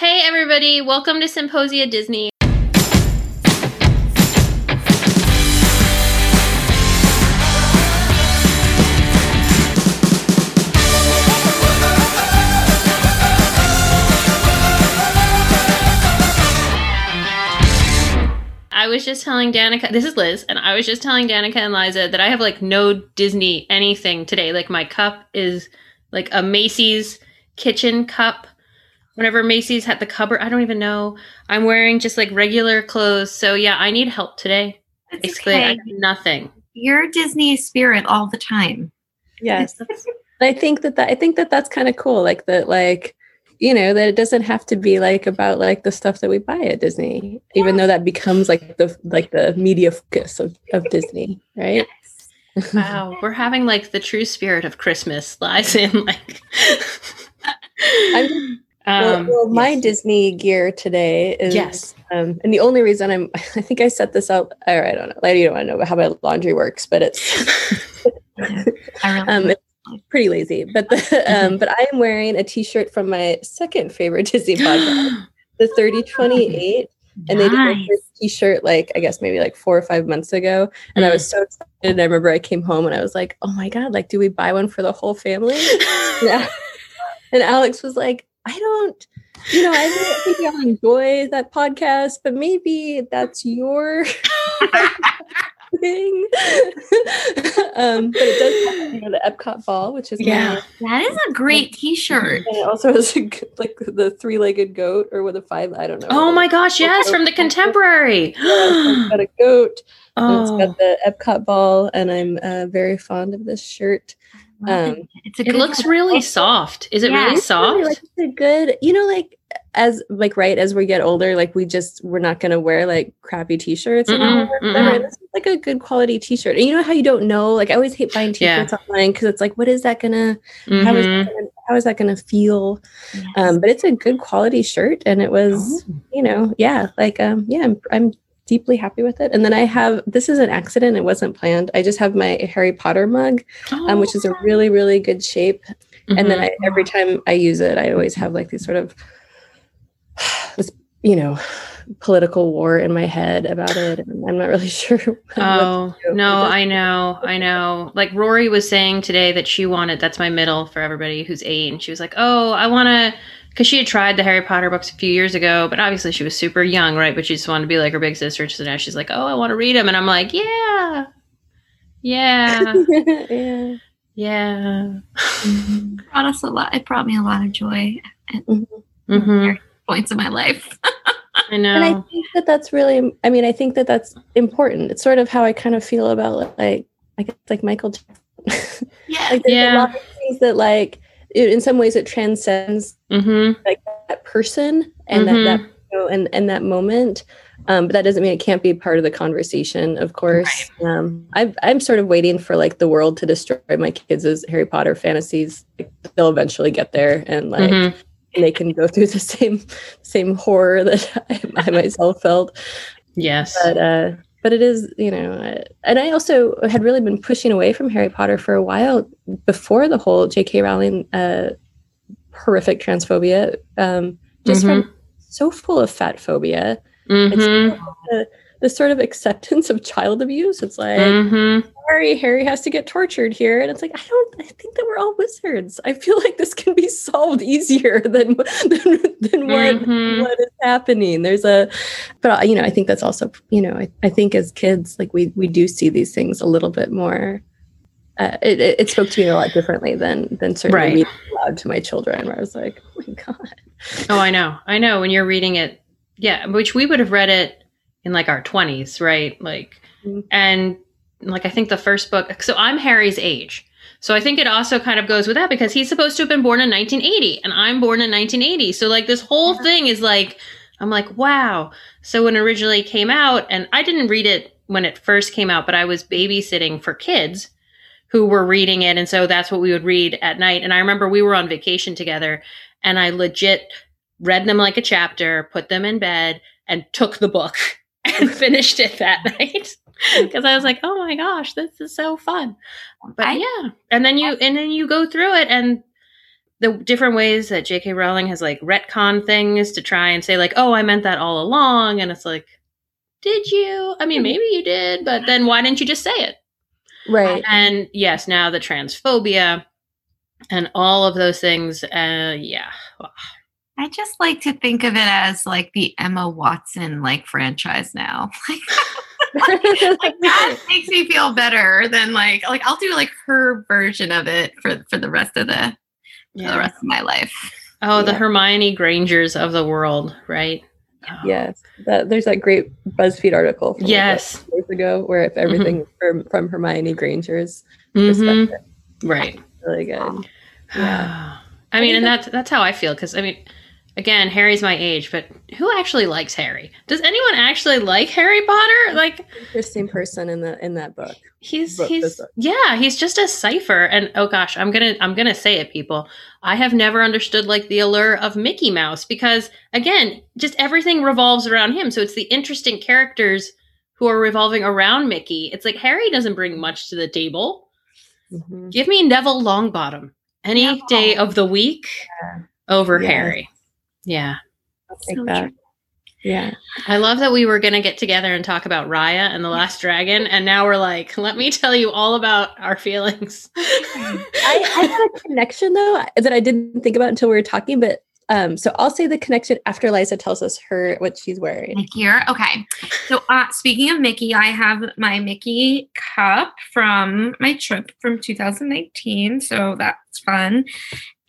Hey, everybody. Welcome to Symposia Disney. I was just telling Danica, this is Liz, and I was just telling Danica and Liza that I have like no Disney anything today. Like my cup is like a Macy's kitchen cup. Whenever Macy's had the cupboard, I don't even know. I'm wearing just like regular clothes. So yeah, I need help today. It's Basically, I okay. have nothing. You're Disney spirit all the time. Yes. I think that, that I think that that's kind of cool. Like that, like you know, that it doesn't have to be like about like the stuff that we buy at Disney, even though that becomes like the like the media focus of, of Disney, right? Wow, we're having like the true spirit of Christmas lies in like. I'm- well, um, well, my yes. Disney gear today is Yes. um, and the only reason I'm I think I set this up. Or I don't know. Like, you don't want to know how my laundry works, but it's um, it's pretty lazy. But the um, but I am wearing a T-shirt from my second favorite Disney podcast, the thirty twenty eight. and they did Nice. first t-shirt like i guess maybe like four or five months ago and i was so excited i remember i came home and i was like oh my god like do we buy one for the whole family yeah and alex was like i don't you know i really think i'll enjoy that podcast but maybe that's your thing um but it does have you know the epcot ball which is Yeah. That is a great T-shirt. and it also has a, like the three-legged goat or with a five i don't know oh my gosh, yes, from the contemporary. it's got a goat And it's oh, got the Epcot ball, and I'm uh, very fond of this shirt. Um, it's a it good looks really soft. Is it Yeah, really It's really, soft? like it's a good, you know, like as like right as we get older, like we just we're not gonna wear like crappy t-shirts Mm-mm, anymore. or whatever. mm-mm. This is like a good quality t-shirt. And you know how you don't know? Like I always hate buying t-shirts online because it's like, what is that gonna? How is that gonna, how is that gonna feel? Yes. Um, but it's a good quality shirt, and it was, Oh. you know, yeah, like um, yeah, I'm, I'm deeply happy with it. And then I have this is an accident; it wasn't planned. I just have my Harry Potter mug, um, which is a really, really good shape. And then. I, every time I use it, I always have like these sort of this, you know, political war in my head about it, and I'm not really sure. Oh no, I know, I know. Like Rory was saying today that she wanted. That's my middle for everybody who's eight, and she was like, "Oh, I want to," because she had tried the Harry Potter books a few years ago, but obviously she was super young, right? But she just wanted to be like her big sister. So now she's like, "Oh, I want to read them," and I'm like, "Yeah, yeah, yeah. yeah." It brought us a lot. It brought me a lot of joy at hmm points in my life. I know. And I think that that's really, I mean, I think that that's important. It's sort of how I kind of feel about like, I guess like Michael. Jackson. Yeah. like there's Yeah. a lot of things that like, it, in some ways, it transcends hmm that person and that that you know, and and that moment. Um, but that doesn't mean it can't be part of the conversation. Of course, um, I've, I'm sort of waiting for like the world to destroy my kids' Harry Potter fantasies. Like, they'll eventually get there, and like hmm and they can go through the same same horror that I, I myself felt. Yes. But uh, but it is you know, and I also had really been pushing away from Harry Potter for a while before the whole J.K. Rowling uh, horrific transphobia. Um, just from so full of fat phobia. It's hmm the, the sort of acceptance of child abuse. It's like, hmm sorry, Harry has to get tortured here. And it's like, I don't, I think that we're all wizards. I feel like this can be solved easier than, than, than what, Mhm. what is happening. There's a, but you know, I think that's also, you know, I, I think as kids, like we, we do see these things a little bit more. Uh, it, it, it spoke to me a lot differently than than certainly Right. reading aloud to my children, where I was like, "Oh my god!" Oh, I know. I know. When you're reading it, yeah, which we would have read it in like our 20s, right? Like, Mhm. and like, I think the first book, so I'm Harry's age. So I think it also kind of goes with that because he's supposed to have been born in 1980 and I'm born in 1980. So, like, this whole thing is like, I'm like, wow. So when it originally came out, and I didn't read it when it first came out, but I was babysitting for kids who were reading it. And so that's what we would read at night. And I remember we were on vacation together and I legit read them like a chapter, put them in bed, and took the book and finished it that night. Because I was like, oh my gosh, this is so fun. But I- yeah. And then you and then you go through it and the different ways that J.K. Rowling has like retcon things to try and say like, "Oh, I meant that all along," and it's like, did you? I mean, maybe you did, but then why didn't you just say it? Right. And yes, now the transphobia and all of those things. Uh, yeah. I just like to think of it as like the Emma Watson like franchise now. like that makes me feel better than like like I'll do like her version of it for for the rest of the for the rest of my life. Oh, the Hermione Grangers of the world, right? Oh. Yes, that, there's that great BuzzFeed article from Yes. what, years ago where if everything from, from Hermione Granger's Mhm. perspective, Right. really good. Yeah. I mean, and that's that's how I feel because I mean, again, Harry's my age, but who actually likes Harry? Does anyone actually like Harry Potter? Like Interesting person in the in that book. he's Book, he's book. yeah, he's just a cipher. And oh gosh, I'm gonna I'm gonna say it, people. I have never understood like the allure of Mickey Mouse because again, just everything revolves around him. So it's the interesting characters who are revolving around Mickey. It's like Harry doesn't bring much to the table. Mhm. Give me Neville Longbottom any Neville. day of the week over Yes. Harry. Yeah. I'll take So that. true. Yeah. I love that we were going to get together and talk about Raya and the Last Dragon. And now we're like, let me tell you all about our feelings. I, I had a connection though that I didn't think about until we were talking, but um, so I'll say the connection after Liza tells us her what she's wearing. Mickey here. Okay. So uh, speaking of Mickey, I have my Mickey cup from my trip from 2019. So that's fun.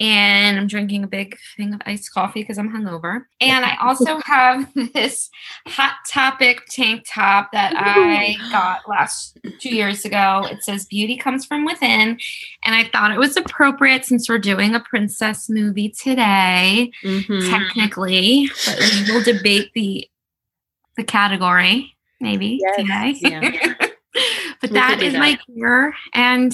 And I'm drinking a big thing of iced coffee because I'm hungover. And I also have this Hot Topic tank top that I got last two years ago. It says beauty comes from within. And I thought it was appropriate since we're doing a princess movie today Mhm. technically, but we will debate the the category maybe Yes, today. yeah. but We that could do my that. gear, and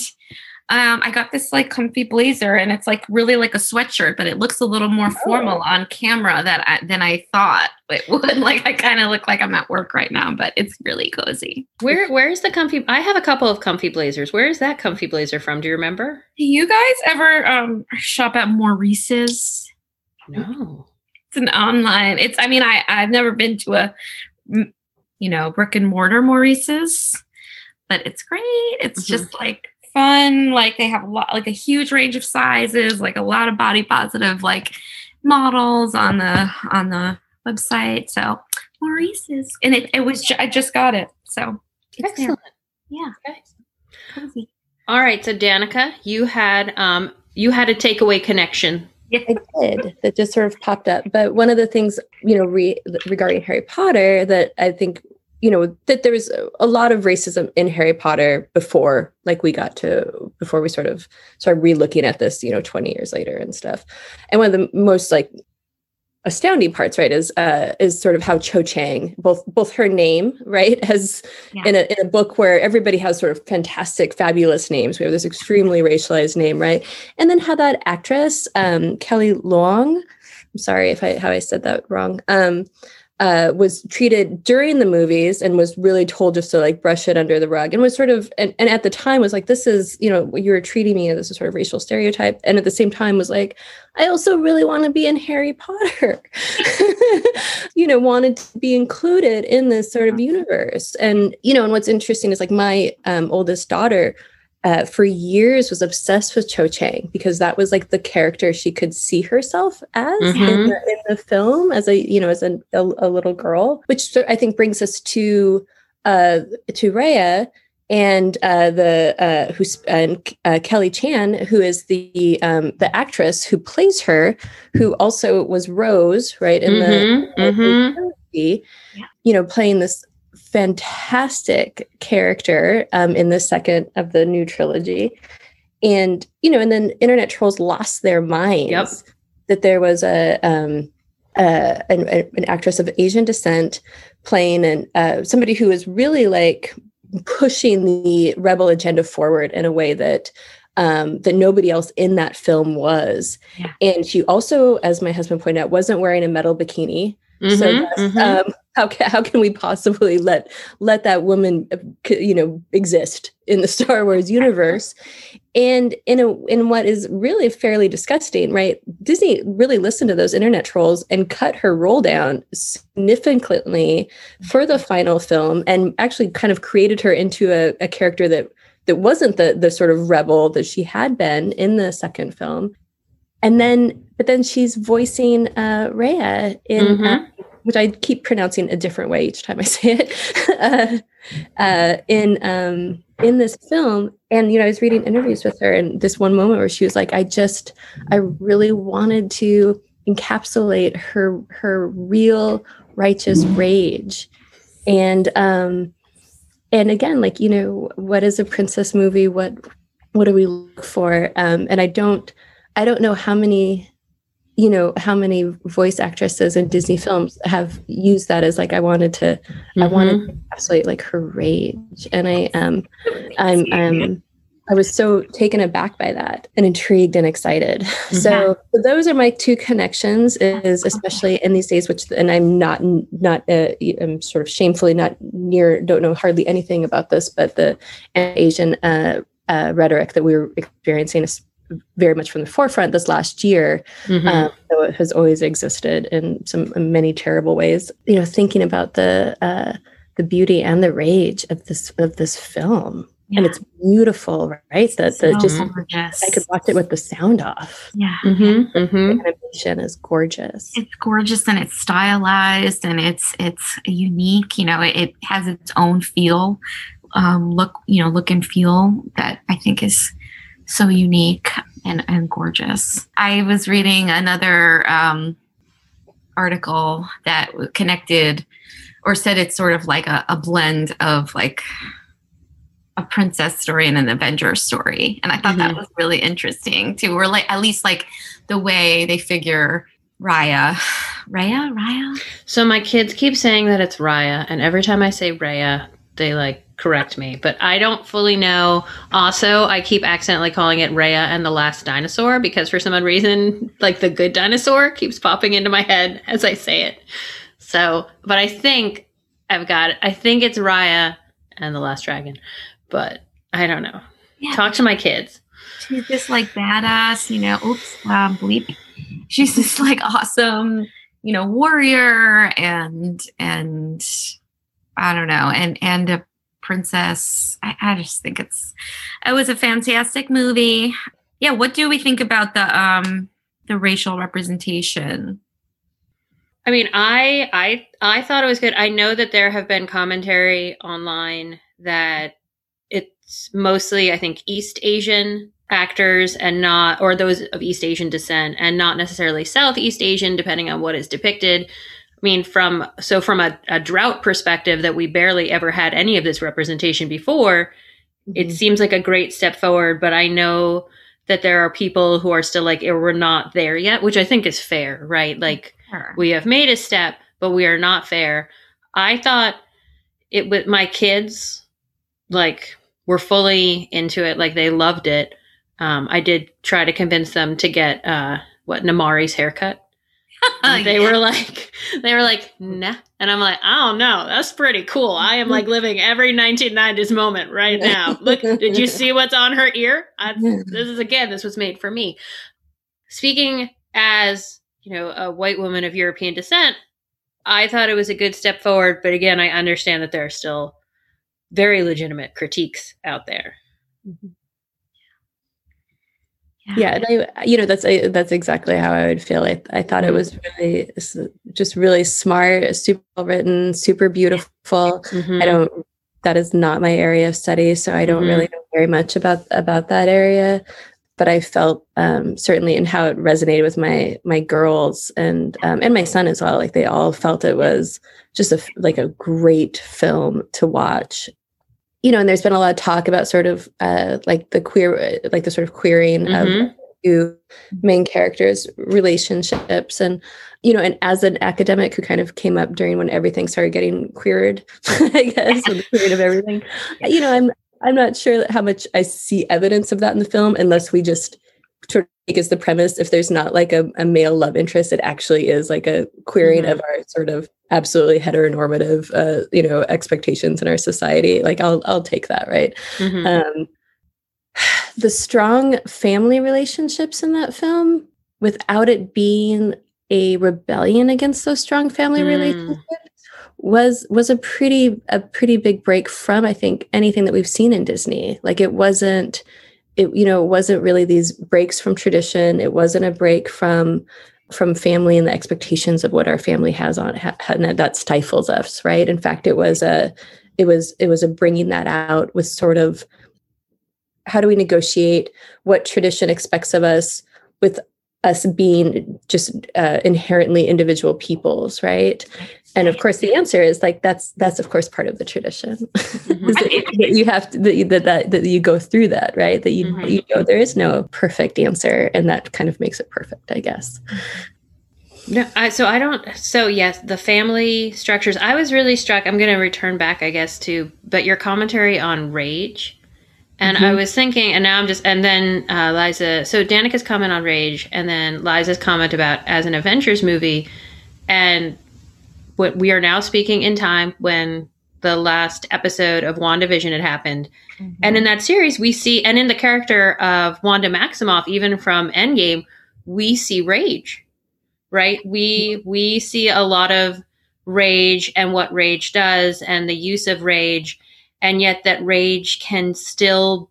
um, I got this like comfy blazer, and it's like really like a sweatshirt, but it looks a little more Oh. formal on camera that I, than I thought it would. Like I kind of look like I'm at work right now, but it's really cozy. Where Where's the comfy? I have a couple of comfy blazers. Where is that comfy blazer from? Do you remember? Do you guys ever um, shop at Maurice's? No. it's an online it's i mean i i've never been to a you know brick and mortar maurice's but it's great it's Mhm. just like fun like they have a lot like a huge range of sizes like a lot of body positive like models on the on the website so maurice's and it, it was ju- i just got it so it's there. Excellent. yeah Okay. cozy. All right. So Danica, you had um you had a takeaway connection. yeah. I did that just sort of popped up. But one of the things, you know, re- regarding Harry Potter that I think, you know, that there was a- lot of racism in Harry Potter before, like we got to, before we sort of started re-looking at this, you know, 20 years later and stuff. And one of the most like astounding parts, right, is uh is sort of how Cho Chang, both both her name, right, as Yeah. in a in a book where everybody has sort of fantastic, fabulous names. We have this extremely racialized name, right? and then how that actress um, Kelly Long, I'm sorry if I how I said that wrong, um, uh, was treated during the movies and was really told just to like brush it under the rug and was sort of and, and at the time was like this is you know you were treating me as a sort of racial stereotype. And at the same time was like I also really want to be in Harry Potter, you know, wanted to be included in this sort of universe. And you know and what's interesting is like my um, oldest daughter uh, for years was obsessed with Cho Chang because that was like the character she could see herself as in, Mhm. the, in the film as a you know as a, a, a little girl, which I think brings us to uh, to Raya and uh, the uh, who's and uh, Kelly Tran, who is the um, the actress who plays her, who also was Rose, right in the Mhm, mhm. trilogy, Yeah. you know, playing this fantastic character um, in the second of the new trilogy. And, you know, and then internet trolls lost their minds Yep. that there was a, um, uh, an, an actress of Asian descent playing and uh, somebody who was really like pushing the rebel agenda forward in a way that um, that nobody else in that film was. Yeah. And she also, as my husband pointed out, wasn't wearing a metal bikini. So Mhm, that's, mhm. um, how can, how can we possibly let let that woman uh, you know exist in the Star Wars universe and in a in what is really fairly disgusting right Disney really listened to those internet trolls and cut her role down significantly for the final film and actually kind of created her into a, a character that that wasn't the the sort of rebel that she had been in the second film and then but then she's voicing uh Raya in mm-hmm. Which I keep pronouncing a different way each time I say it, uh, uh, in um, in this film. And you know, I was reading interviews with her, and this one moment where she was like, "I just, I really wanted to encapsulate her her real righteous rage," and um, and again, like you know, what is a princess movie? What what do we look for? Um, and I don't, I don't know how many you know how many voice actresses in disney films have used that as like i wanted to mm-hmm. i wanted to encapsulate like her rage and i um i'm i'm i was so taken aback by that and intrigued and excited mm-hmm. so, so those are my two connections is especially in these days which and i'm not not uh, i'm sort of shamefully not near don't know hardly anything about this but the asian uh, uh, rhetoric that we were experiencing very much from the forefront this last year. Mm-hmm. Um, so it has always existed in some in many terrible ways. You know, thinking about the uh, the beauty and the rage of this of this film. Yeah. And it's beautiful, right? That so the just gorgeous. I could watch it with the sound off. Yeah, mm-hmm. Mm-hmm. animation is gorgeous. It's gorgeous and it's stylized and it's it's unique. You know, it, it has its own feel, um, look, you know, look and feel that I think is so unique and, and gorgeous. I was reading another um, article that connected or said it's sort of like a, a blend of like a princess story and an Avenger story. And I thought mm-hmm. that was really interesting too. Or like at least like the way they figure Raya. Raya? Raya? So my kids keep saying that it's Raya, and every time I say Raya, they like correct me, but I don't fully know. Also, I keep accidentally calling it Raya and the Last Dinosaur because for some odd reason, like the good dinosaur keeps popping into my head as I say it. So, but I think I've got it. I think it's Raya and the Last Dragon, but I don't know. Yeah. Talk to my kids. She's just like badass, you know. Oops, um, bleep. She's just like awesome, you know, warrior and and I don't know, and and a princess. I, I just think it's it was a fantastic movie. Yeah, what do we think about the um the racial representation? I mean, I I I thought it was good. I know that there have been commentary online that it's mostly I think East Asian actors and not or those of East Asian descent and not necessarily Southeast Asian depending on what is depicted. I mean, from so from a, a drought perspective that we barely ever had any of this representation before, mm-hmm. it seems like a great step forward. But I know that there are people who are still like, eh, we're not there yet, which I think is fair, right? Like sure. we have made a step, but we are not fair. I thought it with my kids, like were fully into it, like they loved it. Um, I did try to convince them to get uh, what Namaari's haircut they yeah. were like, they were like, nah. And I'm like, I don't know. That's pretty cool. I am like living every 1990s moment right now. Look, did you see what's on her ear? I, this is again, this was made for me. Speaking as, you know, a white woman of European descent, I thought it was a good step forward. But again, I understand that there are still very legitimate critiques out there. Mm-hmm yeah and i you know that's that's exactly how i would feel i, I thought it mm-hmm. was really just really smart super well written super beautiful mm-hmm. i don't that is not my area of study so i don't mm-hmm. really know very much about about that area but i felt um, certainly in how it resonated with my my girls and um, and my son as well like they all felt it was just a like a great film to watch you know, and there's been a lot of talk about sort of uh, like the queer, like the sort of queering mm-hmm. of two main characters' relationships, and you know, and as an academic who kind of came up during when everything started getting queered, I guess, the queering of everything, you know, I'm I'm not sure how much I see evidence of that in the film, unless we just is the premise if there's not like a, a male love interest it actually is like a queering mm-hmm. of our sort of absolutely heteronormative uh, you know expectations in our society like i'll i'll take that right mm-hmm. um, the strong family relationships in that film without it being a rebellion against those strong family mm. relationships was was a pretty a pretty big break from i think anything that we've seen in disney like it wasn't it you know wasn't really these breaks from tradition. It wasn't a break from from family and the expectations of what our family has on ha, that stifles us right? In fact it was a it was it was a bringing that out with sort of how do we negotiate what tradition expects of us with us being just uh, inherently individual peoples right and of course the answer is like that's that's of course part of the tradition mm-hmm. that you have to that, that that you go through that right that you mm-hmm. you know there is no perfect answer and that kind of makes it perfect i guess no I, so i don't so yes the family structures i was really struck i'm going to return back i guess to but your commentary on rage and mm-hmm. I was thinking, and now I'm just, and then uh, Liza, so Danica's comment on Rage, and then Liza's comment about as an Avengers movie, and what we are now speaking in time when the last episode of WandaVision had happened. Mm-hmm. And in that series, we see, and in the character of Wanda Maximoff, even from Endgame, we see rage, right? We we see a lot of rage and what rage does, and the use of rage and yet that rage can still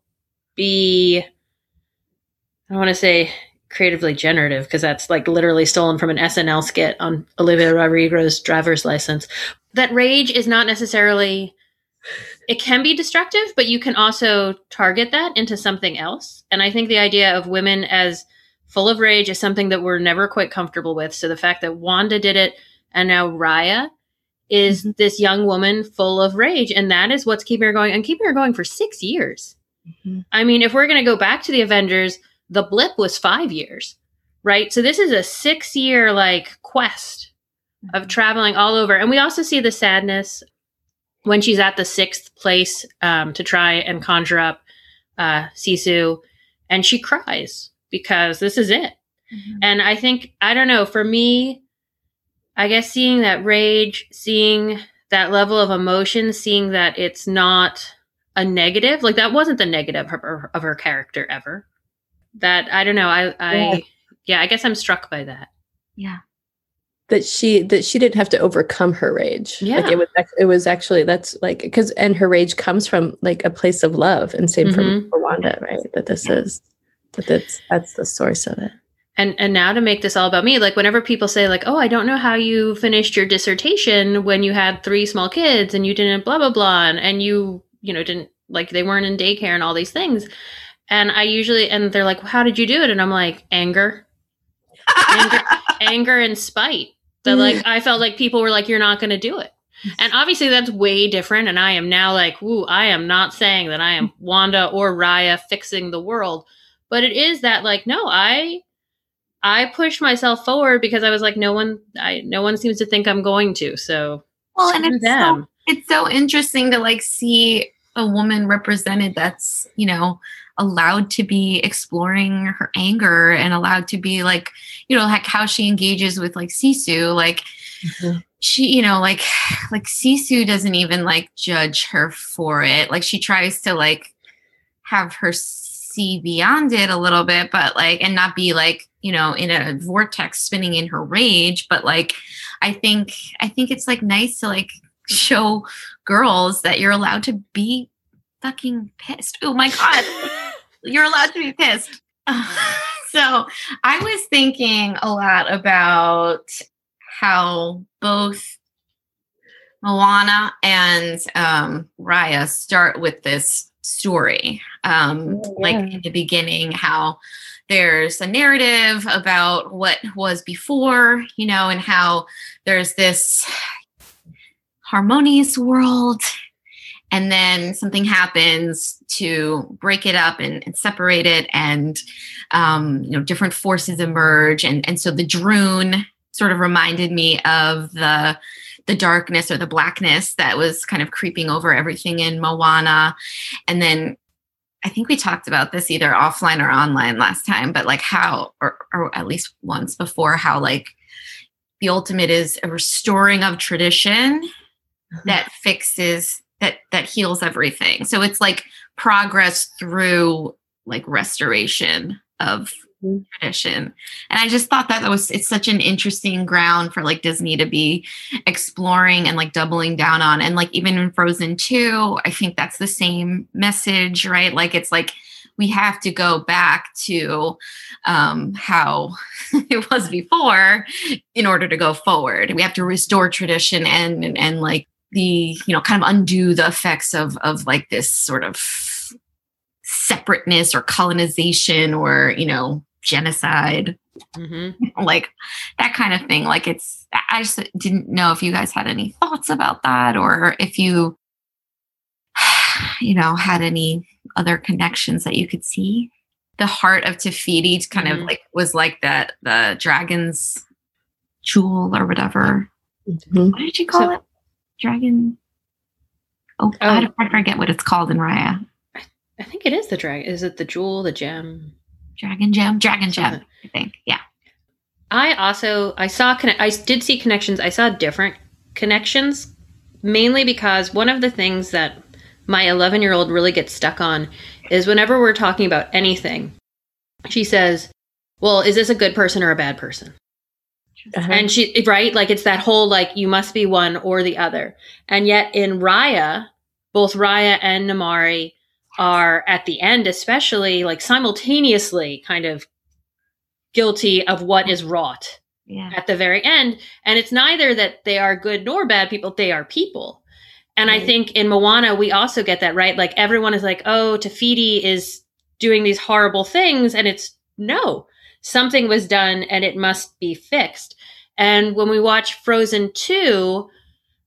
be I don't want to say creatively generative because that's like literally stolen from an SNL skit on Olivia Rodrigo's driver's license. That rage is not necessarily it can be destructive, but you can also target that into something else. And I think the idea of women as full of rage is something that we're never quite comfortable with. So the fact that Wanda did it and now Raya is mm-hmm. this young woman full of rage. And that is what's keeping her going and keeping her going for six years. Mm-hmm. I mean, if we're going to go back to the Avengers, the blip was five years, right? So this is a six year like quest mm-hmm. of traveling all over. And we also see the sadness when she's at the sixth place um, to try and conjure up uh, Sisu and she cries because this is it. Mm-hmm. And I think, I don't know, for me, I guess seeing that rage, seeing that level of emotion, seeing that it's not a negative, like that wasn't the negative of her, of her character ever. That I don't know. I, I, yeah. yeah, I guess I'm struck by that. Yeah that she that she didn't have to overcome her rage yeah. like it was it was actually that's like because and her rage comes from like a place of love and same mm-hmm. for wanda right that this is that that's that's the source of it and and now to make this all about me like whenever people say like oh i don't know how you finished your dissertation when you had three small kids and you didn't blah blah blah and, and you you know didn't like they weren't in daycare and all these things and i usually and they're like well, how did you do it? And i'm like anger. Anger, anger and spite. That like mm. i felt like people were like you're not going to do it. And obviously that's way different. And i am now like ooh i am not saying that i am wanda or raya fixing the world. But it is that like no i I pushed myself forward because I was like, no one, I, no one seems to think I'm going to. So, well, and it's them. so, it's so interesting to like see a woman represented that's you know allowed to be exploring her anger and allowed to be like you know like how she engages with like sisu like mm-hmm. she you know like like sisu doesn't even like judge her for it. Like she tries to like have her see beyond it a little bit but like and not be like you know in a vortex spinning in her rage. But like i think i think it's like nice to like show girls that you're allowed to be fucking pissed. Oh my god you're allowed to be pissed so i was thinking a lot about how both moana and um, raya start with this story um, oh, yeah. like in the beginning how there's a narrative about what was before, you know, and how there's this harmonious world and then something happens to break it up and, and separate it and um, you know different forces emerge and and so the Druun sort of reminded me of the the darkness or the blackness that was kind of creeping over everything in Moana and then I think we talked about this either offline or online last time, but like how, or, or at least once before, how like the ultimate is a restoring of tradition mm-hmm. that fixes that that heals everything. So it's like progress through like restoration of mm-hmm. tradition. And I just thought that, that was it's such an interesting ground for like Disney to be exploring and like doubling down on. And like even in Frozen 2, I think that's the same message, right? Like it's like we have to go back to um, how it was before in order to go forward. We have to restore tradition and and, and like the you know kind of undo the effects of of like this sort of separateness or colonization or you know genocide mm-hmm. like that kind of thing like it's i just didn't know if you guys had any thoughts about that or if you you know had any other connections that you could see the heart of Te Fiti kind mm-hmm. of like was like that the dragon's jewel or whatever mm-hmm. what did you call so, it dragon oh, oh. I, I forget what it's called in raya I think it is the dragon. Is it the jewel, the gem? Dragon gem, dragon gem. I think. Yeah. I also I saw I did see connections. I saw different connections, mainly because one of the things that my 11 year old really gets stuck on is whenever we're talking about anything, she says, "Well, is this a good person or a bad person?" Uh-huh. And she right like it's that whole like you must be one or the other. And yet in Raya, both Raya and Namaari are at the end, especially like simultaneously kind of guilty of what is wrought yeah. at the very end. And it's neither that they are good nor bad people, they are people. And right. I think in Moana, we also get that, right? Like everyone is like, oh, Te Fiti is doing these horrible things. And it's no, something was done and it must be fixed. And when we watch Frozen 2,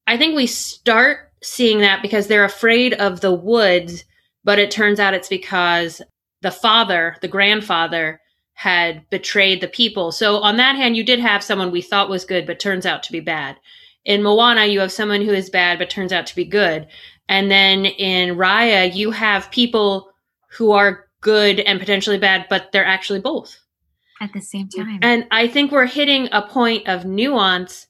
I think we start seeing that because they're afraid of the woods but it turns out it's because the father, the grandfather, had betrayed the people. So on that hand, you did have someone we thought was good, but turns out to be bad. In Moana, you have someone who is bad, but turns out to be good. And then in Raya, you have people who are good and potentially bad, but they're actually both at the same mm, time. And I think we're hitting a point of nuance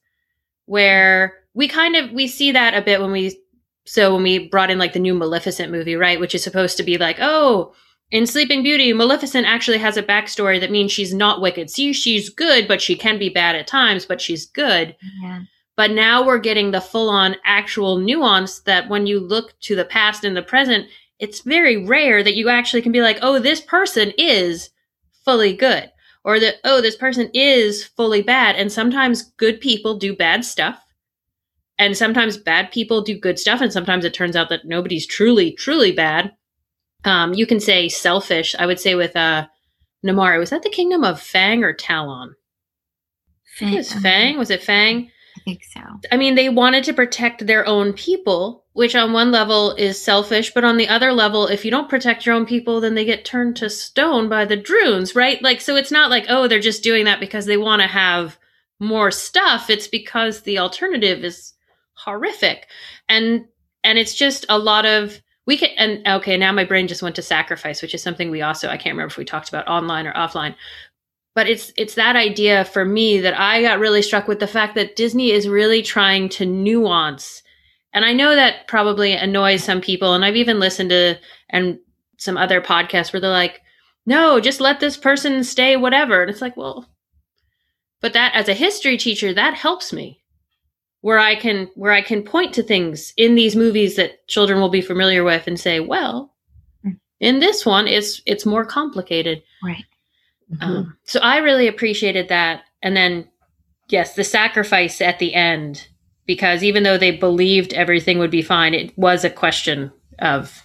where we kind of we see that a bit when we so when we brought in like the new Maleficent movie, right, which is supposed to be like, oh, in Sleeping Beauty, Maleficent actually has a backstory that means she's not wicked. See, she's good, but she can be bad at times, but she's good. Yeah. But now we're getting the full on actual nuance that when you look to the past and the present, it's very rare that you actually can be like, oh, this person is fully good. Or that, oh, this person is fully bad. And sometimes good people do bad stuff and sometimes bad people do good stuff and sometimes it turns out that nobody's truly truly bad um, you can say selfish i would say with uh Namaari, was that the kingdom of Fang or Talon? Fang. Was Fang? Was it Fang? Think so. I mean, they wanted to protect their own people, which on one level is selfish, but on the other level, if you don't protect your own people, then they get turned to stone by the Druuns, right? Like, so it's not like, oh, they're just doing that because they want to have more stuff. It's because the alternative is horrific. And and it's just a lot of we can and okay, now my brain just went to sacrifice, which is something we also I can't remember if we talked about online or offline. But it's it's that idea for me that I got really struck with the fact that Disney is really trying to nuance. And I know that probably annoys some people and I've even listened to and some other podcasts where they're like, "No, just let this person stay whatever." And it's like, "Well, but that as a history teacher, that helps me where I can where I can point to things in these movies that children will be familiar with and say, well, mm. in this one, it's it's more complicated, right? Mm-hmm. Um, so I really appreciated that, and then yes, the sacrifice at the end because even though they believed everything would be fine, it was a question of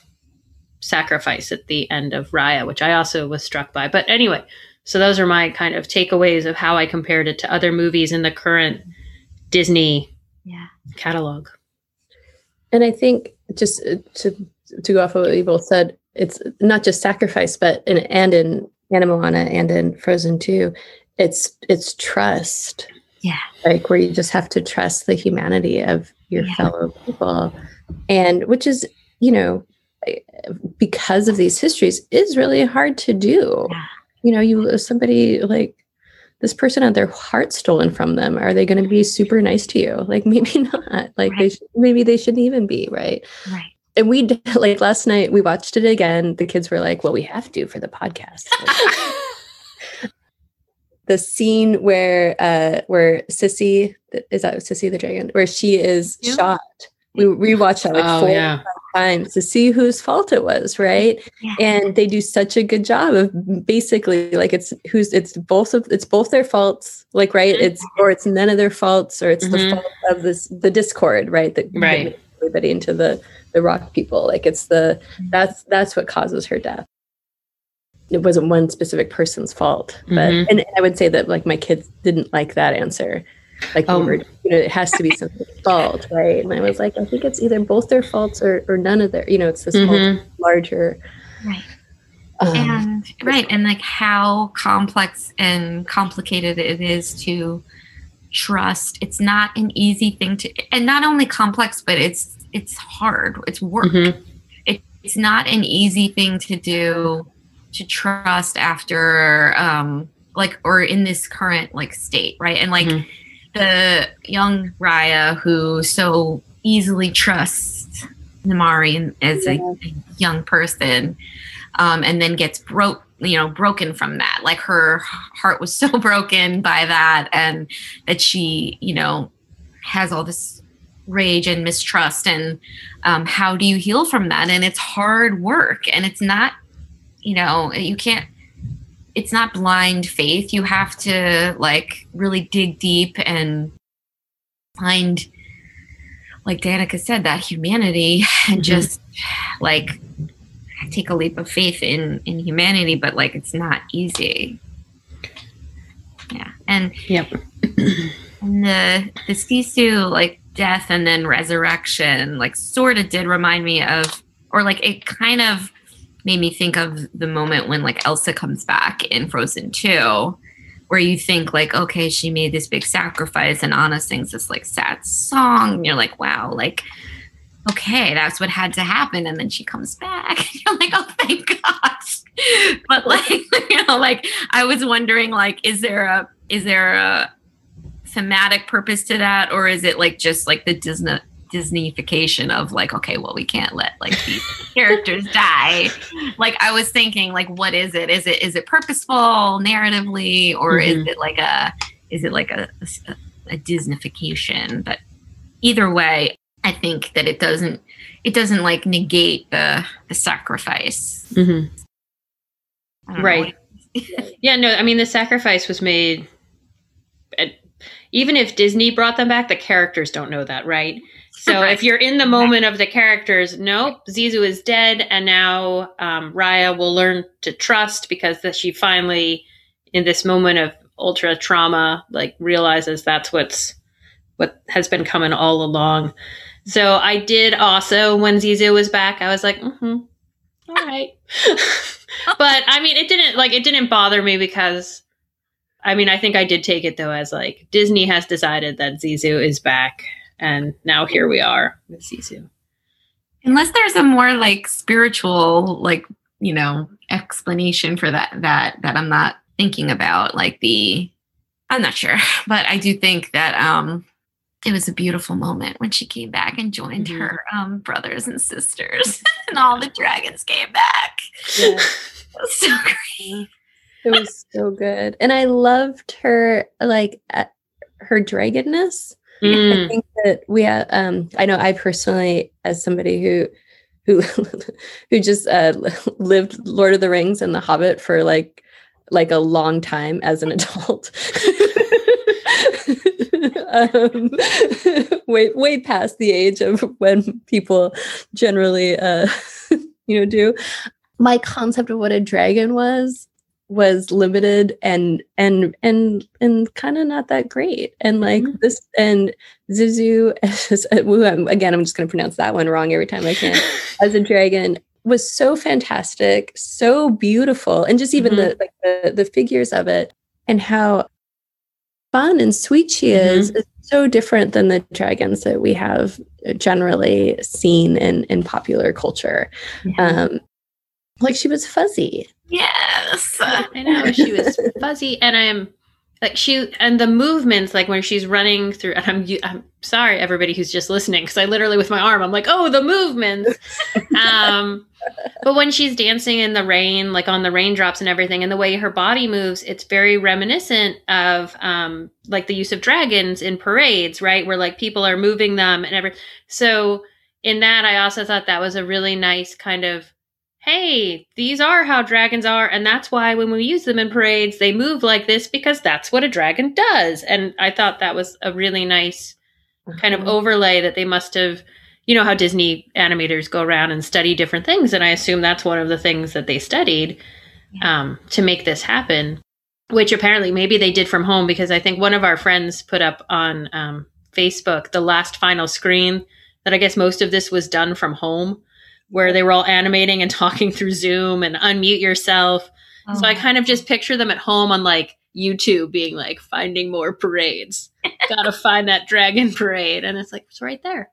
sacrifice at the end of Raya, which I also was struck by. But anyway, so those are my kind of takeaways of how I compared it to other movies in the current Disney yeah catalog and i think just uh, to to go off of what you both said it's not just sacrifice but in and in Anna Moana and in Frozen 2 it's it's trust yeah like where you just have to trust the humanity of your yeah. fellow people and which is you know because of these histories is really hard to do. Yeah. You know, you somebody like this person had their heart stolen from them. Are they going to be super nice to you? Like maybe not. Like they Right. sh- maybe they shouldn't even be, right? Right. And we did, like last night we watched it again. The kids were like, "Well, we have to for the podcast." the scene where uh where Sissy is that Sissy the dragon where she is Yeah. shot. We rewatched that like oh four yeah. times to see whose fault it was, right? Yeah. And they do such a good job of basically like it's who's it's both of it's both their faults, like right? It's or it's none of their faults, or it's Mhm. the fault of this the discord, right? That that Right. Everybody into the the rock people. Like it's the that's that's what causes her death. It wasn't one specific person's fault, but Mhm. and I would say that like my kids didn't like that answer. Like we Oh. were, you know, it has to be somebody's fault, right? And I was like, I think it's either both their faults or or none of their. You know, it's this whole Mhm. larger. Right. Um, and right and like how complex and complicated it is to trust it's not an easy thing to and not only complex but it's it's hard it's work Mhm. it, it's not an easy thing to do to trust after um like or in this current like state right and like Mhm. the young raya who so easily trusts namaari as a young person um and then gets broke you know broken from that like her heart was so broken by that and that she you know has all this rage and mistrust and um, how do you heal from that and it's hard work and it's not you know you can't it's not blind faith you have to like really dig deep and find like danica said that humanity and Mhm. just like take a leap of faith in in humanity but like it's not easy yeah and Yep. and the the Sisu like death and then resurrection like sort of did remind me of or like it kind of made me think of the moment when like Elsa comes back in Frozen 2 where you think like okay she made this big sacrifice and Anna sings this like sad song and you're like wow like okay that's what had to happen and then she comes back and you're like oh thank god. But like you know like I was wondering like is there a is there a thematic purpose to that or is it like just like the disney disneyification of like okay well we can't let like these characters die like i was thinking like what is it is it is it purposeful narratively or is Mhm. it like a is it like a, a, a disneyfication but either way i think that it doesn't it doesn't like negate the the sacrifice Mhm. Know. Right. Yeah, no, I mean the sacrifice was made. Even if Disney brought them back, the characters don't know that, right? So Right. if you're in the moment of the characters, nope, Zizu is dead, and now um, Raya will learn to trust because that she finally, in this moment of ultra trauma, like realizes that's what's what has been coming all along. So I did also when Zizu was back, I was like, mm-hmm, all right. but I mean, it didn't like it didn't bother me because I mean, I think I did take it though as like Disney has decided that Zizu is back, and now here we are with Zizu. unless there's a more like spiritual like you know explanation for that that that i'm not thinking about like the i'm not sure but i do think that um it was a beautiful moment when she came back and joined Mhm. her um brothers and sisters and all the dragons came back Yeah. it was so great It was so good. And I loved her like uh, her dragonness. I Mm, think that we have um I know I personally as somebody who who who just uh lived Lord of the Rings and The Hobbit for like like a long time as an adult. um, way way past the age of when people generally uh you know do my concept of what a dragon was was limited and and and and kind of not that great and like Mhm. this and Zuzu as, again I'm just going to pronounce that one wrong every time I can as a dragon was so fantastic so beautiful and just even the like the the figures of it and how fun and sweet she is is so different than the dragons that we have generally seen in in popular culture. Um, like she was fuzzy. Yes. I know she was fuzzy, and I'm like she and the movements, like when she's running through. And I'm I'm sorry, everybody who's just listening, because I literally with my arm, I'm like, oh, the movements. um, but when she's dancing in the rain, like on the raindrops and everything, and the way her body moves, it's very reminiscent of um, like the use of dragons in parades, right? Where like people are moving them and every. So in that, I also thought that was a really nice kind of hey, these are how dragons are. And that's why when we use them in parades, they move like this because that's what a dragon does. And I thought that was a really nice kind of Mhm. overlay that they must have, you know, how Disney animators go around and study different things. And I assume that's one of the things that they studied um, to make this happen, which apparently maybe they did from home because I think one of our friends put up on um, Facebook the last final screen that I guess most of this was done from home where they were all animating and talking through Zoom and unmute yourself. So Oh. I kind of just picture them at home on like YouTube being like finding more parades. Gotta find that dragon parade. And it's like, it's right there.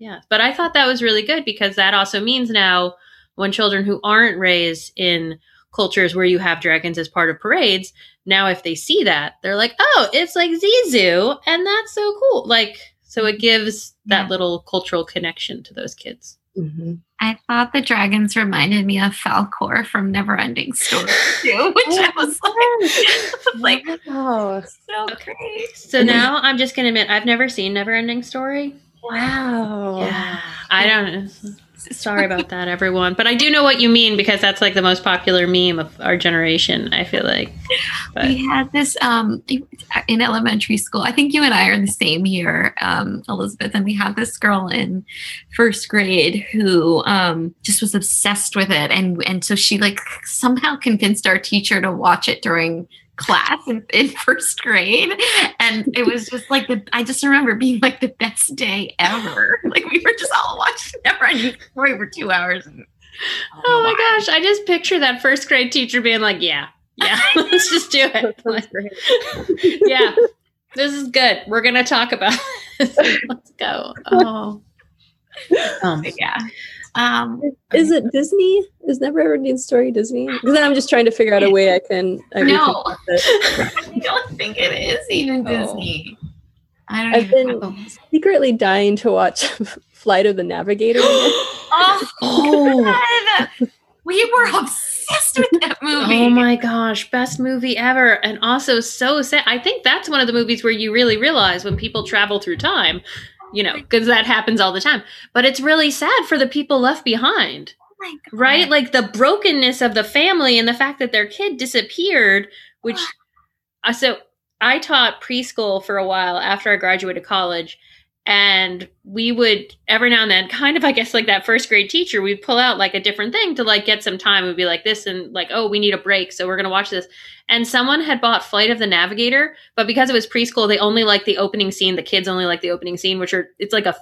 Yeah. But I thought that was really good because that also means now when children who aren't raised in cultures where you have dragons as part of parades, now if they see that, they're like, oh, it's like Sisu. And that's so cool. Like, so it gives that Yeah. little cultural connection to those kids. Mhm. I thought the dragons reminded me of Falkor from Neverending Story too, which I oh, was like, like Wow. so great. So now I'm just going to admit, I've never seen Neverending Story. Wow. Yeah, I don't. Sorry about that, everyone. But I do know what you mean because that's like the most popular meme of our generation. I feel like. But We had this um in elementary school. I think you and I are in the same year, um, Elizabeth, and we had this girl in first grade who um just was obsessed with it, and and so she like somehow convinced our teacher to watch it during class in, in first grade and it was just like the i just remember being like the best day ever like we were just all watching never ending story for two hours and, oh my gosh, I just picture that first grade teacher being like, "Yeah, yeah, let's just do it." Like, yeah, this is good. We're gonna talk about. This. Let's go. Oh. Um, yeah um Is it Disney? Is Never Ever Ending Story Disney? Because then I'm just trying to figure out a way I can. I No. it. I don't think it is even Oh. Disney. I don't I've even been secretly dying to watch Flight of the Navigator. Oh, Oh. We were obsessed with that movie. Oh my gosh, best movie ever. And also so sad. I think that's one of the movies where you really realize when people travel through time, you know, because that happens all the time. But it's really sad for the people left behind, Oh right? Like the brokenness of the family and the fact that their kid disappeared, which so I taught preschool for a while after I graduated college. And we would every now and then, kind of, I guess, like that first grade teacher, we'd pull out like a different thing to like get some time. We'd be like this and like, oh, we need a break. So we're going to watch this. And someone had bought Flight of the Navigator, but because it was preschool, they only like the opening scene. The kids only like the opening scene, which are, it's like a,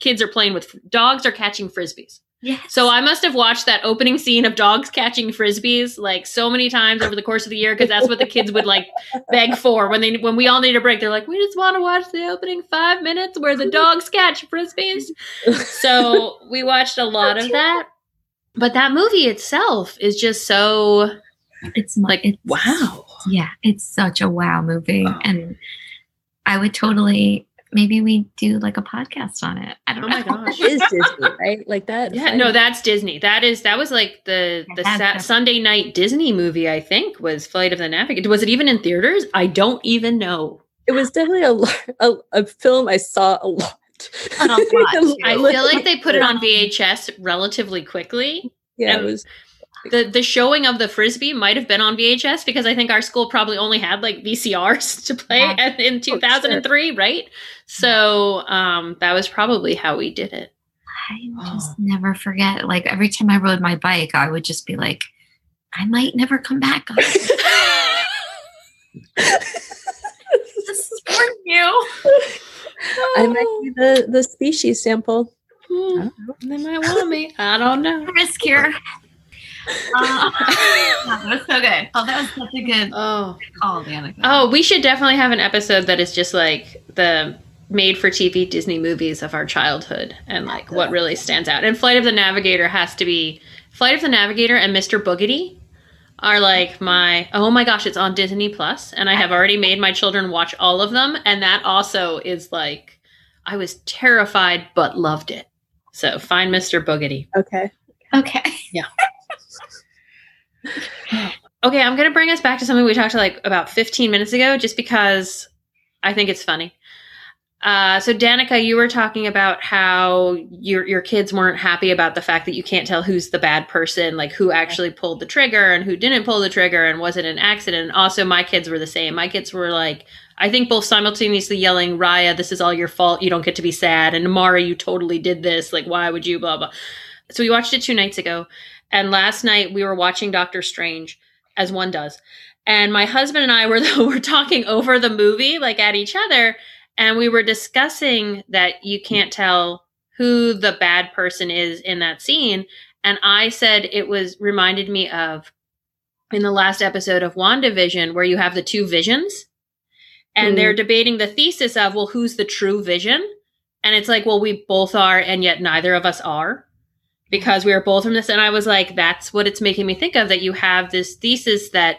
kids are playing with, dogs are catching frisbees. Yes. So I must have watched that opening scene of dogs catching frisbees like so many times over the course of the year because that's what the kids would like beg for when they when we all need a break. They're like, we just want to watch the opening five minutes where the dogs catch frisbees. So we watched a lot of that. But that movie itself is just so it's like it's, wow. Yeah, it's such a wow movie, Oh. and I would totally maybe we do like a podcast on it. I don't Oh my gosh. It is Disney, right? Like that. Yeah, no, that's Disney. That is that was like the the sa- Sunday night Disney movie. I think was Flight of the Navigator. Was it even in theaters? I don't even know. It was definitely a, a a film I saw a lot. A lot. I feel like they put it on VHS relatively quickly. yeah, and- it was. The the showing of the frisbee might have been on VHS because I think our school probably only had like VCRs to play Yeah. at- in 2003, right? So um, that was probably how we did it. I just never forget. Like every time I rode my bike, I would just be like, I might never come back. this. this is for you. I might be the the species sample. Hmm, they might want me. I don't know. Risk here. Uh, that was so good. Oh, that was such a good Oh. call, Danica. Oh, we should definitely have an episode that is just like the made for TV Disney movies of our childhood and like what really stands out. And Flight of the Navigator has to be Flight of the Navigator and Mr. Boogedy are like my oh my gosh, it's on Disney Plus and I have already made my children watch all of them and that also is like I was terrified but loved it. So find Mr. Boogedy. Okay. Okay. Okay, I'm gonna bring us back to something we talked to like about 15 minutes ago, just because I think it's funny. Uh, so Danica, you were talking about how your your kids weren't happy about the fact that you can't tell who's the bad person, like who actually pulled the trigger and who didn't pull the trigger, and was it an accident? And also, my kids were the same. My kids were like, I think both simultaneously yelling, "Raya, this is all your fault. You don't get to be sad," and Mara, you totally did this. Like, why would you? Blah blah. So we watched it two nights ago, and last night we were watching Doctor Strange, as one does. And my husband and I were were talking over the movie, like at each other, and we were discussing that you can't tell who the bad person is in that scene. And I said it was reminded me of in the last episode of WandaVision, where you have the two visions and Mm. they're debating the thesis of, well, who's the true vision? And it's like, well, we both are, and yet neither of us are because we are both from this. And I was like, that's what it's making me think of that you have this thesis that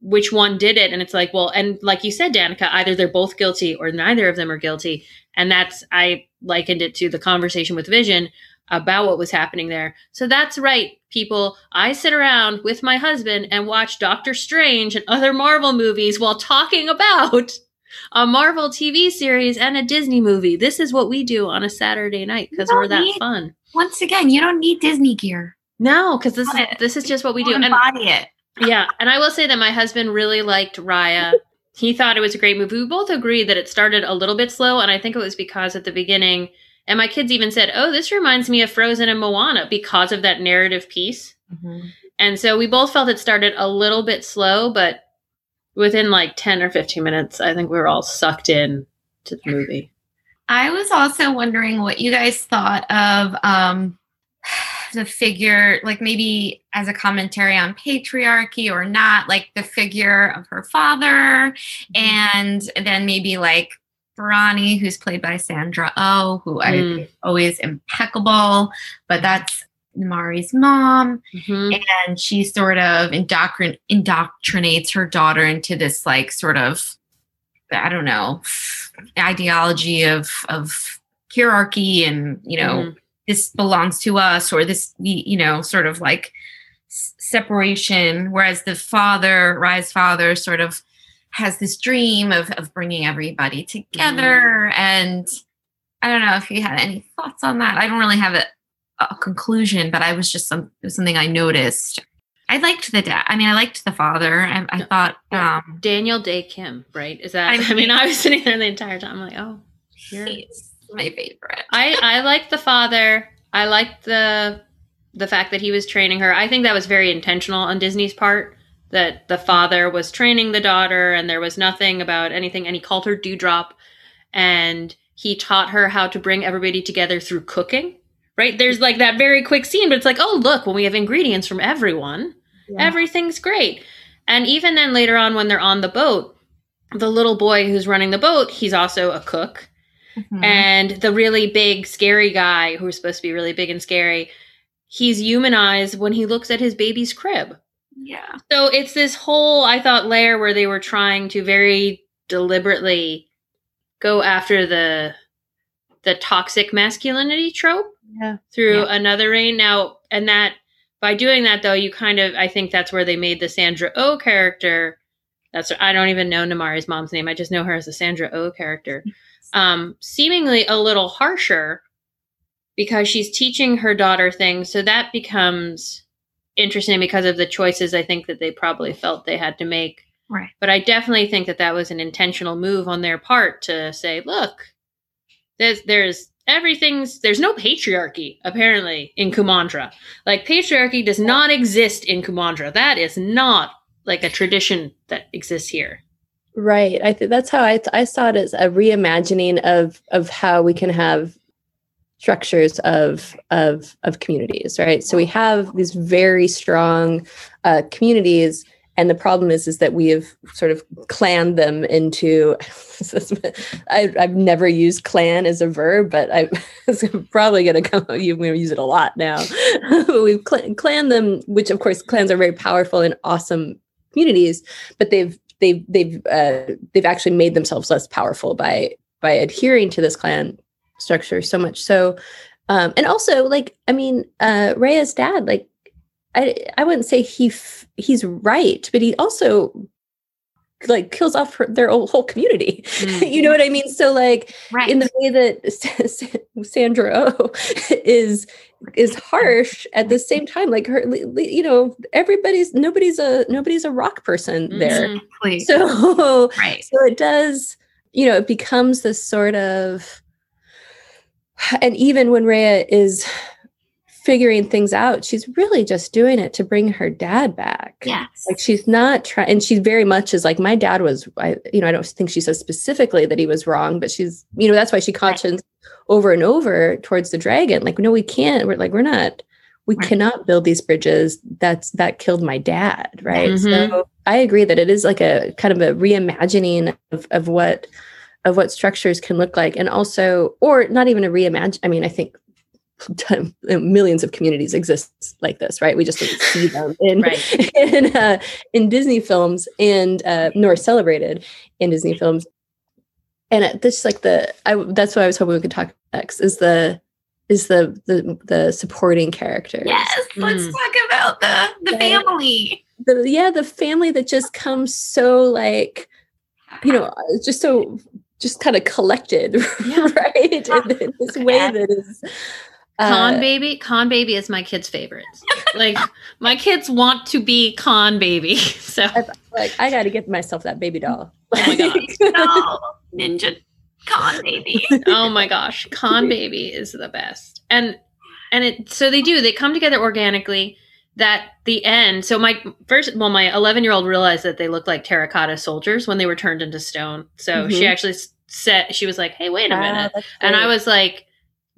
which one did it. And it's like, well, and like you said, Danica, either they're both guilty or neither of them are guilty. And that's, I likened it to the conversation with Vision about what was happening there. So that's right, people. I sit around with my husband and watch Doctor Strange and other Marvel movies while talking about a Marvel TV series and a Disney movie. This is what we do on a Saturday night because we're that need- fun. Once again, you don't need Disney gear. No, because this is this is just what we do. Don't And embody it. yeah, and I will say that my husband really liked Raya. He thought it was a great movie. We both agreed that it started a little bit slow, and I think it was because at the beginning, and my kids even said, "Oh, this reminds me of Frozen and Moana" because of that narrative piece. Mm-hmm. And so we both felt it started a little bit slow, but within like ten or fifteen minutes, I think we were all sucked in to the movie. I was also wondering what you guys thought of um, the figure, like maybe as a commentary on patriarchy or not, like the figure of her father, and then maybe like Bronny, who's played by Sandra Oh, who I Mm. is always impeccable, but that's Mari's mom Mhm. and she sort of indoctrin- indoctrinates her daughter into this like sort of i don't know ideology of of hierarchy and you know Mhm. this belongs to us or this you know sort of like s- separation. Whereas the father rise father sort of has this dream of of bringing everybody together. And i don't know if you had any thoughts on that. I don't really have a, a conclusion but i was just some something i noticed i liked the dad i mean i liked the father i, I thought um Daniel Dae Kim, right? Is that? I I mean, I was sitting there the entire time. I'm like, oh, you're he's my favorite I I liked the father. I liked the the fact that he was training her. I think that was very intentional on Disney's part. That the father was training the daughter, and there was nothing about anything. And he called her Dewdrop, and he taught her how to bring everybody together through cooking. Right? There's like that very quick scene, but it's like, oh look, when we have ingredients from everyone, Yeah. everything's great. And even then, later on, when they're on the boat, the little boy who's running the boat, he's also a cook Mhm. and the really big scary guy who's supposed to be really big and scary he's humanized when he looks at his baby's crib yeah so it's this whole i thought layer where they were trying to very deliberately go after the the toxic masculinity trope Yeah. through Yeah. another reign now and that by doing that though you kind of i think that's where they made the sandra o character. That's i don't even know Namaari's mom's name. I just know her as the sandra o character. Um seemingly a little harsher because she's teaching her daughter things. So that becomes interesting because of the choices i think that they probably felt they had to make. Right. But I definitely think that that was an intentional move on their part to say, look, there's there's everything's there's no patriarchy apparently in Kumandra. Like patriarchy does not exist in Kumandra. That is not like a tradition that exists here. Right. I think that's how I, I saw it as a reimagining of of how we can have structures of of of communities. Right. So we have these very strong uh, communities, and the problem is is that we have sort of clan them into I, have never used clan as a verb but i'm probably going to come you're going to use it a lot now. We've cl- clan them which of course clans are very powerful and awesome communities but they've they've they've uh, they've actually made themselves less powerful by by adhering to this clan structure so much so. Um and also like i mean uh dad like I I wouldn't say he f- he's right, but he also like kills off her, their whole community. Mm. you know what I mean? So like right. in the way that Sandra oh is is harsh at the same time like her you know everybody's nobody's a nobody's a rock person there. Mm-hmm. So right. so it does you know it becomes this sort of and even when Raya is figuring things out, she's really just doing it to bring her dad back. Yes. Like she's not trying, and she very much is like, my dad was, I, you know, I don't think she says specifically that he was wrong, but she's, you know, that's why she cautions right. over and over towards the dragon. Like, no, we can't. We're like, we're not, we right. cannot build these bridges. That's, that killed my dad. Right. Mm-hmm. So I agree that it is like a kind of a reimagining of, of what, of what structures can look like and also or not even a reimagine i mean i think millions of communities exist like this, right? We just don't see them in right. in, uh, in Disney films and uh, nor celebrated in Disney films. And this like the I that's what I was hoping we could talk next is the is the the the supporting characters. Yes, let's mm. talk about the the family. The yeah, the family that just comes so like you know just so just kind of collected, yeah. right? In, in this way that is Con uh, baby, con baby is my kids' favorites. like my kids want to be con baby. So like I got to get myself that baby doll. Oh my gosh, ninja con baby. oh my gosh, con baby is the best. And and it so they do they come together organically. That the end. So my first, well, my 11 year old realized that they looked like terracotta soldiers when they were turned into stone. So mm-hmm. she actually said she was like, "Hey, wait a minute," and I was like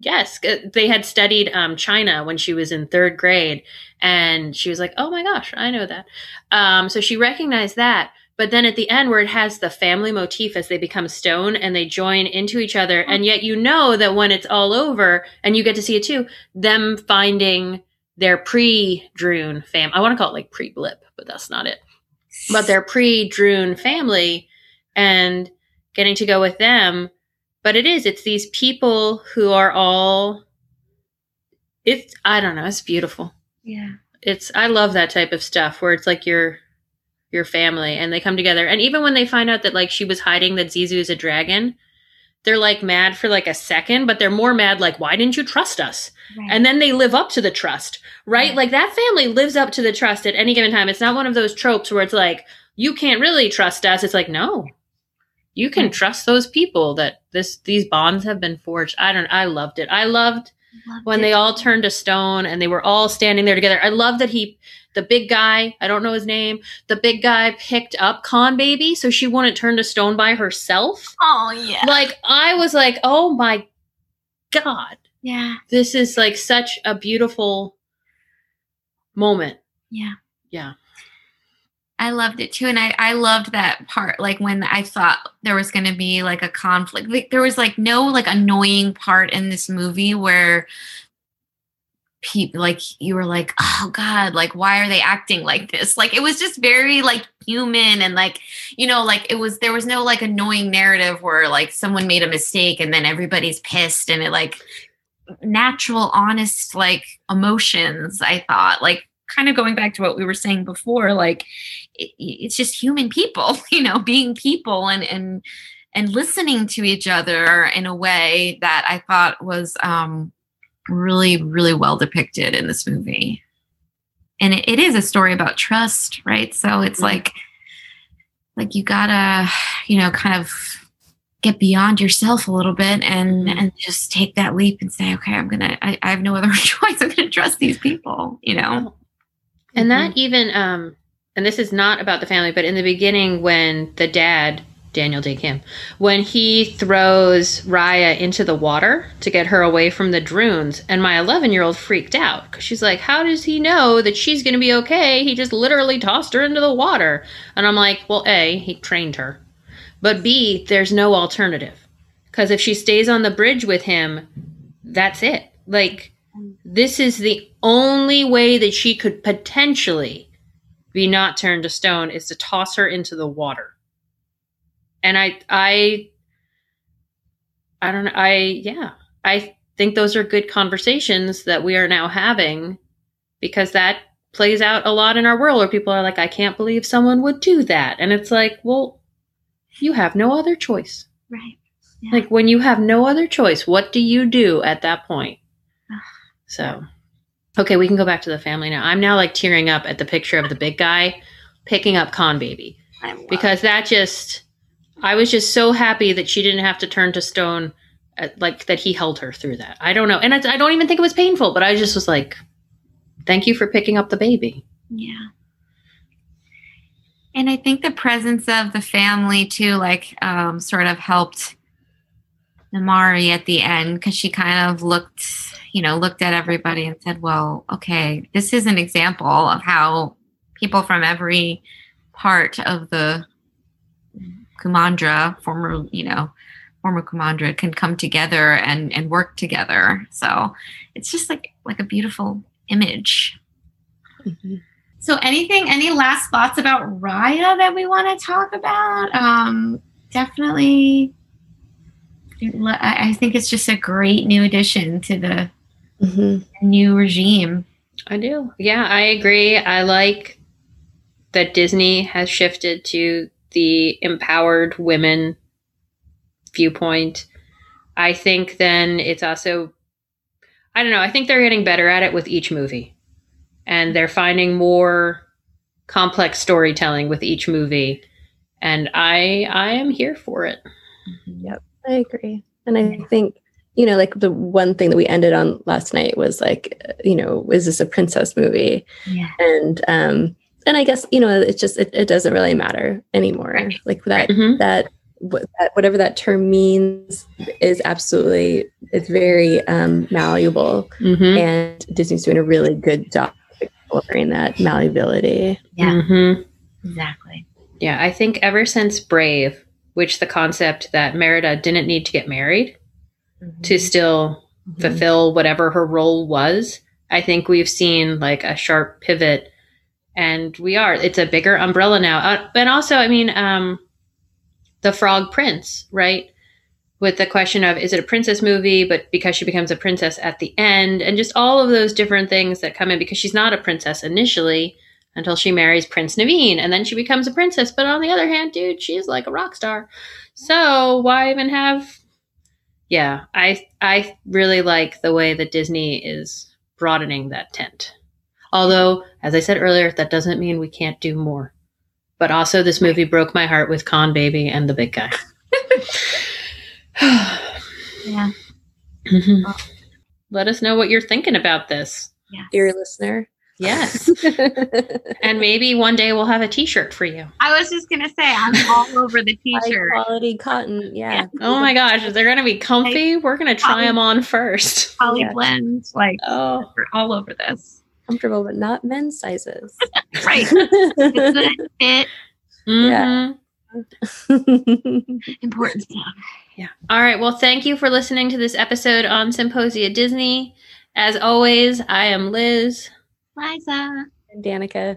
Yes, they had studied um, China when she was in third grade, and she was like, "Oh my gosh, I know that." Um, so she recognized that. But then at the end, where it has the family motif as they become stone and they join into each other, and yet you know that when it's all over, and you get to see it too, them finding their pre-Druun fam. I want to call it like pre-blip, but that's not it. But their pre-Druun family and getting to go with them but it is it's these people who are all it's i don't know it's beautiful. Yeah. It's i love that type of stuff where it's like your your family and they come together. And even when they find out that like she was hiding that Sisu is a dragon they're like mad for like a second but they're more mad like why didn't you trust us? Right. and then they live up to the trust right? right. Like that family lives up to the trust at any given time. It's not one of those tropes where it's like you can't really trust us. It's like no you can mm-hmm. trust those people that this these bonds have been forged. I don't I loved it. I loved, loved when it. they all turned to stone and they were all standing there together. I love that he the big guy, I don't know his name, the big guy picked up Con Baby so she wouldn't turn to stone by herself. Oh yeah. Like I was like, "Oh my god." Yeah. This is like such a beautiful moment. Yeah. Yeah. I loved it too. And I, I loved that part. Like when I thought there was going to be like a conflict, like there was like no like annoying part in this movie where people like you were like, oh God, like why are they acting like this? Like it was just very like human and like, you know, like it was, there was no like annoying narrative where like someone made a mistake and then everybody's pissed and it like natural, honest like emotions, I thought. Like kind of going back to what we were saying before, like it, it's just human people, you know, being people and and and listening to each other in a way that I thought was um, really, really well depicted in this movie. And it, it is a story about trust, right? So it's mm-hmm. like, like you gotta, you know, kind of get beyond yourself a little bit and mm-hmm. and just take that leap and say, okay, I'm gonna, I, I have no other choice. I'm gonna trust these people, you know. And mm-hmm. that even um and this is not about the family, but in the beginning when the dad Daniel Dae Kim, when he throws Raya into the water to get her away from the Druuns, and my 11 year old freaked out because she's like, How does he know that she's going to be okay? He just literally tossed her into the water. And I'm like, Well, A, he trained her. But B, there's no alternative. Because if she stays on the bridge with him, that's it. Like, this is the only way that she could potentially be not turned to stone is to toss her into the water. And I I I don't know I yeah I think those are good conversations that we are now having because that plays out a lot in our world where people are like I can't believe someone would do that. And it's like well you have no other choice. Right. Yeah. like when you have no other choice what do you do at that point? So okay we can go back to the family now I'm now like tearing up at the picture of the big guy picking up con baby because that just I was just so happy that she didn't have to turn to stone uh, like that he held her through that. I don't know. And I, I don't even think it was painful, but I just was like thank you for picking up the baby. Yeah. And I think the presence of the family too, like, um, sort of helped Namaari at the end because she kind of looked, you know, looked at everybody and said, well, okay, this is an example of how people from every part of the Kumandra, former, you know, former Kumandra can come together and, and work together. So it's just like, like a beautiful image. Mhm. So, anything, any last thoughts about Raya that we want to talk about? Um, definitely, I I think it's just a great new addition to the Mhm. new regime. I do. Yeah, I agree. I like that Disney has shifted to the empowered women viewpoint. I think then it's also I don't know, I think they're getting better at it with each movie. And they're finding more complex storytelling with each movie. And I I am here for it. Yep, I agree. And I think, you know, like the one thing that we ended on last night was like, you know, is this a princess movie? Yeah. And um and I guess, you know, it's just it, it doesn't really matter anymore. Right. Like that Mhm. that that whatever that term means is absolutely it's very um malleable Mhm. and Disney's doing a really good job exploring that malleability. Yeah, Mhm. exactly. Yeah, I think ever since Brave, which the concept that Merida didn't need to get married to still fulfill whatever her role was, I think we've seen like a sharp pivot and we are. It's a bigger umbrella now. Uh, and also, I mean, um the Frog Prince, right? With the question of is it a princess movie, but because she becomes a princess at the end, and just all of those different things that come in because she's not a princess initially until she marries Prince Naveen, and then she becomes a princess. But on the other hand, dude, she's like a rock star. So why even have? Yeah, I I really like the way that Disney is broadening that tent. Although, as I said earlier, that doesn't mean we can't do more. But also, this movie broke my heart with Con Baby and the big guy. Yeah. Mhm. Let us know what you're thinking about this. Yes. Dear listener. Yes. and maybe one day we'll have a t shirt for you. I was just gonna say I'm all over the t-shirt. quality cotton. Yeah. Oh my gosh, they're going to be comfy. We're going to try them on first. Poly Yeah. blend, like Oh, we're all over this. Comfortable, but not men's sizes. Right. It's good fit, mhm. important stuff. Yeah. All right. Well, thank you for listening to this episode on Symposia Disney. As always, I am Liz. Liza. Danica.